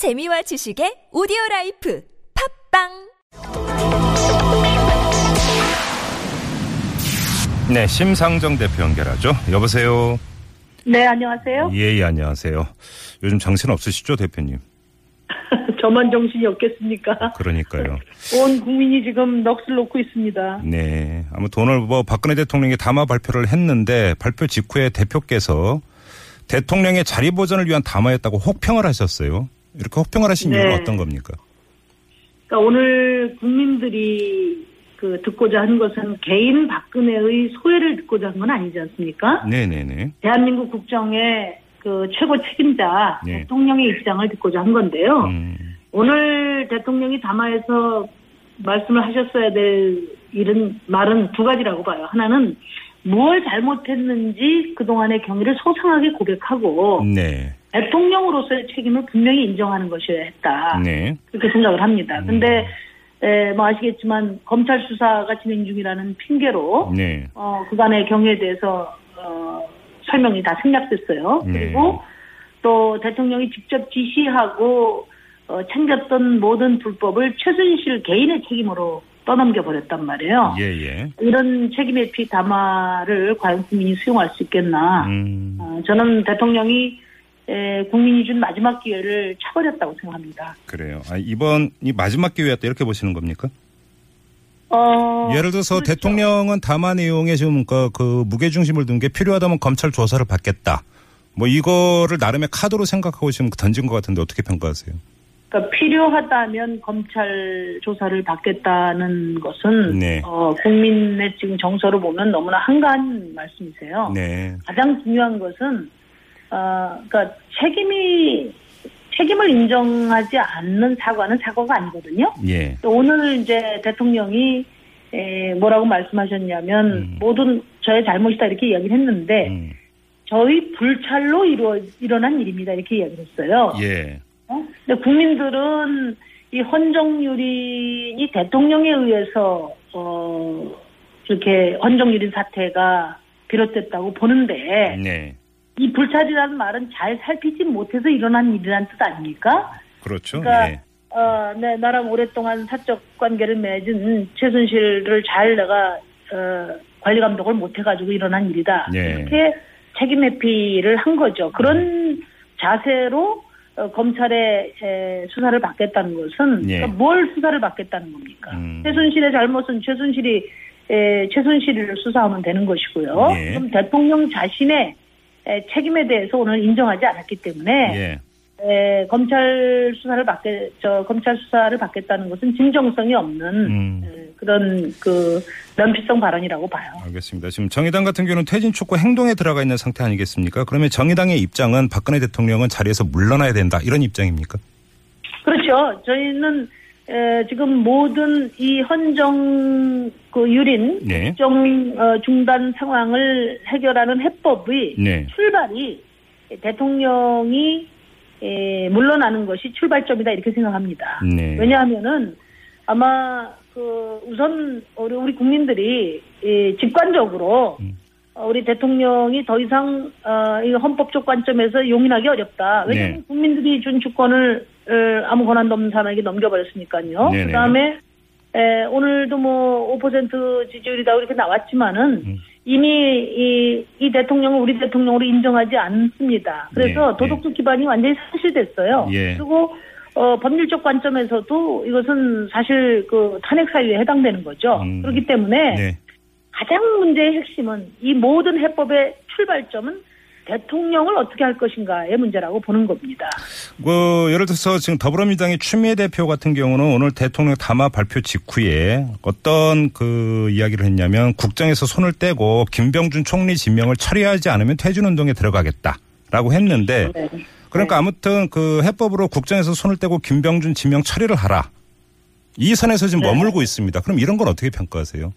재미와 지식의 오디오 라이프 팟빵 네, 심상정 대표 연결하죠. 여보세요. 네, 안녕하세요. 예, 예, 안녕하세요. 요즘 정신 없으시죠, 대표님? 저만 정신이 없겠습니까? 그러니까요. 온 국민이 지금 넋을 놓고 있습니다. 네. 아무튼 오늘 뭐 박근혜 대통령이 담화 발표를 했는데 발표 직후에 대표께서 대통령의 자리 보전을 위한 담화였다고 혹평을 하셨어요. 이렇게 혹평을 하신 네. 이유는 어떤 겁니까? 그러니까 오늘 국민들이 그 듣고자 한 것은 개인 박근혜의 소회를 듣고자 한 건 아니지 않습니까? 네네네. 대한민국 국정의 그 최고 책임자 네. 대통령의 입장을 듣고자 한 건데요. 음, 오늘 대통령이 담화에서 말씀을 하셨어야 될 일은 말은 두 가지라고 봐요. 하나는 무엇 잘못했는지 그동안의 경위를 소상하게 고백하고 네. 대통령으로서의 책임을 분명히 인정하는 것이어야 했다. 네. 그렇게 생각을 합니다. 음. 근데 에, 뭐 아시겠지만 검찰 수사가 진행 중이라는 핑계로 네. 어, 그간의 경위에 대해서 어, 설명이 다 생략됐어요. 네. 그리고 또 대통령이 직접 지시하고 어, 챙겼던 모든 불법을 최순실 개인의 책임으로 떠넘겨 버렸단 말이에요. 예, 예. 이런 책임의 피 담화를 과연 국민이 수용할 수 있겠나? 음, 어, 저는 대통령이 에, 국민이 준 마지막 기회를 차버렸다고 생각합니다. 그래요. 아, 이번이 마지막 기회였다 이렇게 보시는 겁니까? 어, 예를 들어서 그렇죠. 대통령은 담화 내용에 지금 그, 그 무게중심을 둔 게 필요하다면 검찰 조사를 받겠다. 뭐 이거를 나름의 카드로 생각하고 지금 던진 것 같은데 어떻게 평가하세요? 그러니까 필요하다면 검찰 조사를 받겠다는 것은 네. 어, 국민의 지금 정서로 보면 너무나 한가한 말씀이세요. 네. 가장 중요한 것은 어, 그러니까 책임이 책임을 인정하지 않는 사과는 사과가 아니거든요. 예. 또 오늘 이제 대통령이 에, 뭐라고 말씀하셨냐면 음. 모든 저의 잘못이다 이렇게 이야기를 했는데 음, 저희 불찰로 이루어 일어난 일입니다 이렇게 이야기를 했어요. 예. 어? 근데 국민들은 이 헌정유린이 대통령에 의해서 어 이렇게 헌정유린 사태가 비롯됐다고 보는데 네. 이 불찰이라는 말은 잘 살피지 못해서 일어난 일이라는 뜻 아닙니까? 그렇죠. 그러니까 예. 어, 네, 나랑 오랫동안 사적 관계를 맺은 최순실을 잘 내가 어, 관리 감독을 못해가지고 일어난 일이다. 예. 이렇게 책임 회피를 한 거죠. 그런 자세로 어, 검찰의 에, 수사를 받겠다는 것은 예. 그러니까 뭘 수사를 받겠다는 겁니까? 음. 최순실의 잘못은 최순실이 에, 최순실을 수사하면 되는 것이고요. 예. 그럼 대통령 자신의 에, 책임에 대해서 오늘 인정하지 않았기 때문에 예. 에, 검찰 수사를 받게 저 검찰 수사를 받겠다는 것은 진정성이 없는 음. 에, 그런 그 면피성 발언이라고 봐요. 알겠습니다. 지금 정의당 같은 경우는 퇴진 촉구 행동에 들어가 있는 상태 아니겠습니까? 그러면 정의당의 입장은 박근혜 대통령은 자리에서 물러나야 된다 이런 입장입니까? 그렇죠. 저희는 에, 지금 모든 이 헌정 그 유린 네. 국정 어, 중단 상황을 해결하는 해법의 네. 출발이 대통령이 에, 물러나는 것이 출발점이다 이렇게 생각합니다. 네. 왜냐하면은 아마 그 우선 우리, 우리 국민들이 이 직관적으로 음. 어, 우리 대통령이 더 이상 어, 이 헌법적 관점에서 용인하기 어렵다. 왜냐하면 네. 국민들이 준 주권을 어, 아무 권한도 없는 사람에게 넘겨버렸으니까요. 네네. 그다음에 에, 오늘도 뭐 5% 지지율이다 이렇게 나왔지만은 음. 이미 이, 이 대통령을 우리 대통령으로 인정하지 않습니다. 그래서 네, 도덕적 기반이 완전히 상실됐어요. 예. 그리고 어, 법률적 관점에서도 이것은 사실 그 탄핵 사유에 해당되는 거죠. 음. 그렇기 때문에 네. 가장 문제의 핵심은 이 모든 해법의 출발점은 대통령을 어떻게 할 것인가의 문제라고 보는 겁니다. 그 예를 들어서 지금 더불어민주당의 추미애 대표 같은 경우는 오늘 대통령 담화 발표 직후에 어떤 그 이야기를 했냐면 국정에서 손을 떼고 김병준 총리 지명을 처리하지 않으면 퇴진 운동에 들어가겠다라고 했는데 네. 그러니까 아무튼 그 해법으로 국정에서 손을 떼고 김병준 지명 처리를 하라. 이 선에서 지금 네. 머물고 있습니다. 그럼 이런 건 어떻게 평가하세요?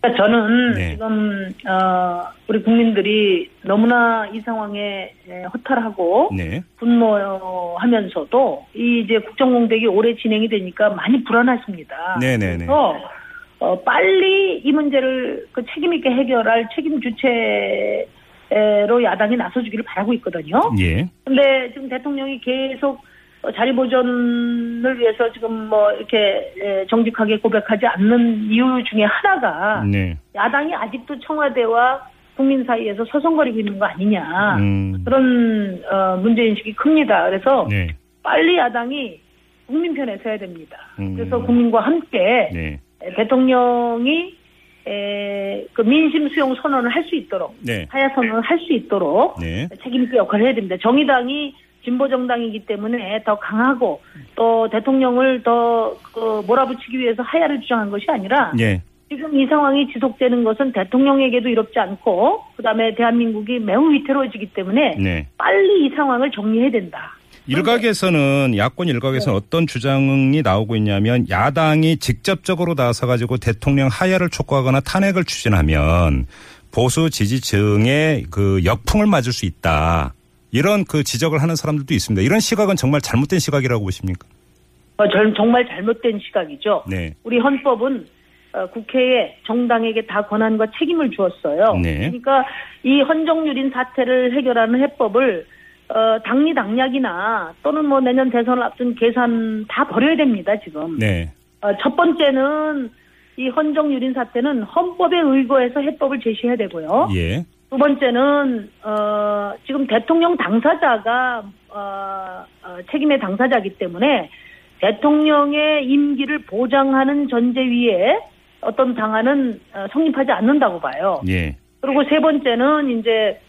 그러니까 저는 네. 지금 어, 우리 국민들이 너무나 이 상황에 에, 허탈하고 네. 분노하면서도 이 이제 국정공백이 오래 진행이 되니까 많이 불안하십니다. 네네네. 그래서 어, 빨리 이 문제를 그 책임 있게 해결할 책임 주체로 야당이 나서주기를 바라고 있거든요. 예. 근데 지금 대통령이 계속 어, 자리 보존을 위해서 지금 뭐 이렇게 에, 정직하게 고백하지 않는 이유 중에 하나가 네. 야당이 아직도 청와대와 국민 사이에서 서성거리고 있는 거 아니냐 음. 그런 어, 문제 인식이 큽니다. 그래서 네. 빨리 야당이 국민 편에 서야 됩니다. 음. 그래서 국민과 함께 네. 대통령이 에, 그 민심 수용 선언을 할 수 있도록 네. 하야 선언을 할 수 있도록 네. 책임 있게 역할을 해야 됩니다. 정의당이 진보 정당이기 때문에 더 강하고 또 대통령을 더 그, 몰아붙이기 위해서 하야를 주장한 것이 아니라 네. 지금 이 상황이 지속되는 것은 대통령에게도 이롭지 않고 그다음에 대한민국이 매우 위태로워지기 때문에 네. 빨리 이 상황을 정리해야 된다. 일각에서는 야권 일각에서는 어떤 주장이 나오고 있냐면 야당이 직접적으로 나서 가지고 대통령 하야를 촉구하거나 탄핵을 추진하면 보수 지지층의 그 역풍을 맞을 수 있다. 이런 그 지적을 하는 사람들도 있습니다. 이런 시각은 정말 잘못된 시각이라고 보십니까? 어, 저는 정말 잘못된 시각이죠. 네. 우리 헌법은 어, 국회에 정당에게 다 권한과 책임을 주었어요. 네. 그러니까 이 헌정유린 사태를 해결하는 해법을 어, 당리 당략이나 또는 뭐 내년 대선을 앞둔 계산 다 버려야 됩니다. 지금. 네. 어, 첫 번째는 이 헌정유린 사태는 헌법에 의거해서 해법을 제시해야 되고요. 예. 두 번째는 어, 지금 대통령 당사자가 어, 어, 책임의 당사자이기 때문에 대통령의 임기를 보장하는 전제 위에 어떤 방안은 어, 성립하지 않는다고 봐요. 예. 그리고 세 번째는 이제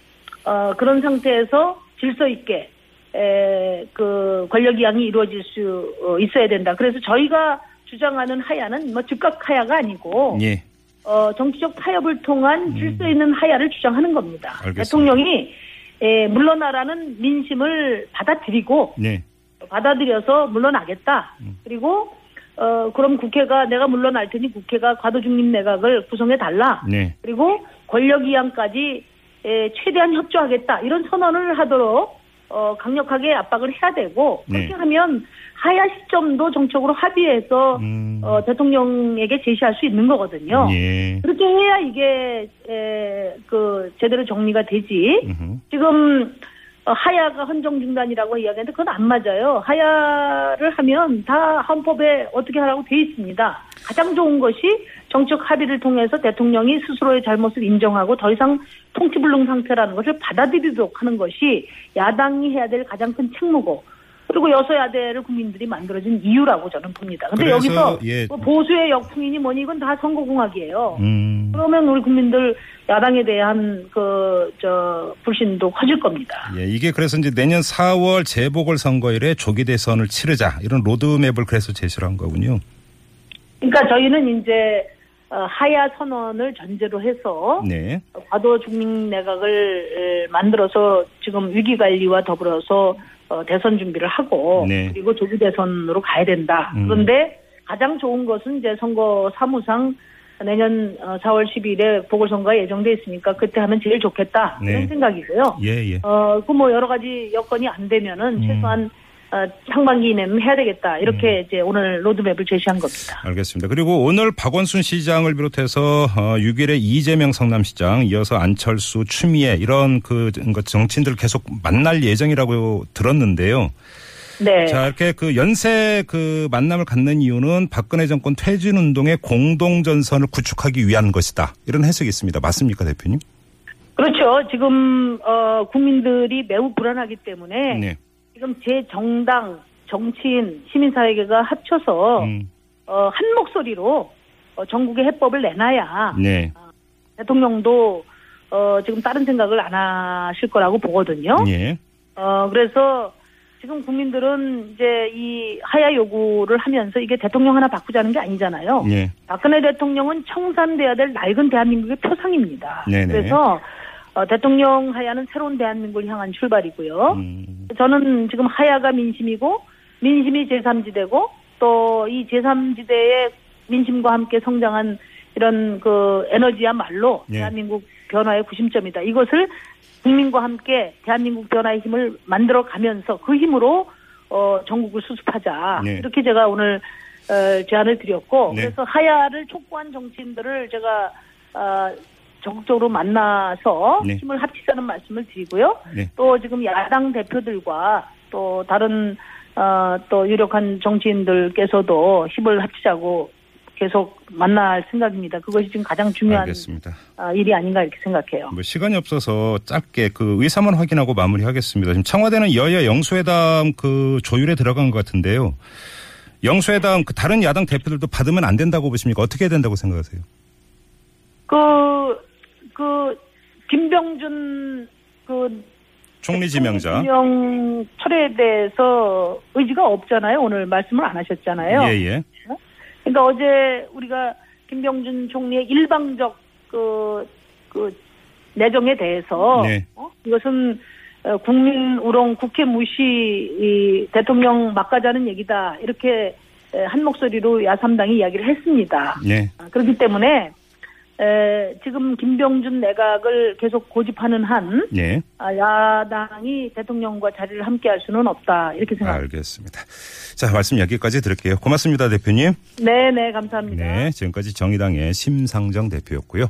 어, 그런 상태에서 질서 있게 에, 그 권력 이양이 이루어질 수 어, 있어야 된다. 그래서 저희가 주장하는 하야는 뭐 즉각 하야가 아니고 예. 어, 정치적 타협을 통한 질서 있는 하야를 주장하는 겁니다. 알겠습니다. 대통령이 에, 물러나라는 민심을 받아들이고 네. 받아들여서 물러나겠다. 음. 그리고 어, 그럼 국회가 내가 물러날 테니 국회가 과도중립 내각을 구성해 달라. 네. 그리고 권력 이양까지 에, 최대한 협조하겠다. 이런 선언을 하도록 어, 강력하게 압박을 해야 되고 그렇게 네. 하면 하야 시점도 정책으로 합의해서 음. 어, 대통령에게 제시할 수 있는 거거든요. 예. 그렇게 해야 이게 에, 그 제대로 정리가 되지. 음흠. 지금 어, 하야가 헌정 중단이라고 이야기하는데 그건 안 맞아요. 하야를 하면 다 헌법에 어떻게 하라고 돼 있습니다. 가장 좋은 것이 정책 합의를 통해서 대통령이 스스로의 잘못을 인정하고 더 이상 통치불능 상태라는 것을 받아들이도록 하는 것이 야당이 해야 될 가장 큰 책무고 그리고 여서야대를 국민들이 만들어진 이유라고 저는 봅니다. 근데 그래서, 여기서 예. 뭐 보수의 역풍이니 뭐니 이건 다 선거공학이에요. 음. 그러면 우리 국민들 야당에 대한 그 저 불신도 커질 겁니다. 예, 이게 그래서 이제 내년 4월 재보궐 선거일에 조기 대선을 치르자 이런 로드맵을 그래서 제시를 한 거군요. 그러니까 저희는 이제 어, 하야 선언을 전제로 해서 네. 과도 중립 내각을 에, 만들어서 지금 위기 관리와 더불어서 어, 대선 준비를 하고 네. 그리고 조기 대선으로 가야 된다. 음. 그런데 가장 좋은 것은 이제 선거 사무상 내년 어, 4월 10일에 보궐선거가 예정돼 있으니까 그때 하면 제일 좋겠다 네. 이런 생각이고요. 예, 예. 어, 그 뭐 여러 가지 여건이 안 되면은 음. 최소한 어, 상반기 내는 해야 되겠다. 이렇게 이제 오늘 로드맵을 제시한 겁니다. 알겠습니다. 그리고 오늘 박원순 시장을 비롯해서 어, 6일에 이재명 성남시장 이어서 안철수 추미애 이런 그 정치인들 계속 만날 예정이라고 들었는데요. 네. 자, 이렇게 그 연쇄 그 만남을 갖는 이유는 박근혜 정권 퇴진 운동의 공동 전선을 구축하기 위한 것이다. 이런 해석이 있습니다. 맞습니까, 대표님? 그렇죠. 지금 어, 국민들이 매우 불안하기 때문에 네. 지금 제 정당, 정치인, 시민사회계가 합쳐서 음, 어, 한 목소리로 어, 전국에 해법을 내놔야 네. 대통령도 어, 지금 다른 생각을 안 하실 거라고 보거든요. 예. 어, 그래서 지금 국민들은 이제 이 하야 요구를 하면서 이게 대통령 하나 바꾸자는 게 아니잖아요. 예. 박근혜 대통령은 청산돼야 될 낡은 대한민국의 표상입니다. 네네. 그래서 어, 대통령 하야는 새로운 대한민국을 향한 출발이고요. 음, 저는 지금 하야가 민심이고 민심이 제3지대고 또 이 제3지대의 민심과 함께 성장한 이런 그 에너지야말로 네. 대한민국 변화의 구심점이다. 이것을 국민과 함께 대한민국 변화의 힘을 만들어 가면서 그 힘으로 어 전국을 수습하자. 네. 이렇게 제가 오늘 어, 제안을 드렸고 네. 그래서 하야를 촉구한 정치인들을 제가 어, 적극적으로 만나서 네. 힘을 합치자는 말씀을 드리고요. 네. 또 지금 야당 대표들과 또 다른 어, 또 유력한 정치인들께서도 힘을 합치자고 계속 만날 생각입니다. 그것이 지금 가장 중요한 알겠습니다. 어, 일이 아닌가 이렇게 생각해요. 뭐 시간이 없어서 짧게 그 의사만 확인하고 마무리하겠습니다. 지금 청와대는 여야 영수회담 그 조율에 들어간 것 같은데요. 영수회담 그 다른 야당 대표들도 받으면 안 된다고 보십니까? 어떻게 해야 된다고 생각하세요? 그, 그, 김병준, 그, 총리 지명자. 지명 철회에 대해서 의지가 없잖아요. 오늘 말씀을 안 하셨잖아요. 예, 예. 그러니까 어제 우리가 김병준 총리의 일방적 그, 그 내정에 대해서 네. 어? 이것은 어, 국민 우롱 국회 무시 이 대통령 막가자는 얘기다 이렇게 에, 한 목소리로 야삼당이 이야기를 했습니다. 예. 아, 그렇기 때문에 에, 지금 김병준 내각을 계속 고집하는 한 예. 아, 야당이 대통령과 자리를 함께할 수는 없다 이렇게 생각합니다. 알겠습니다. 자, 말씀 여기까지 들을게요. 고맙습니다, 대표님. 네, 네, 감사합니다. 네, 지금까지 정의당의 심상정 대표였고요.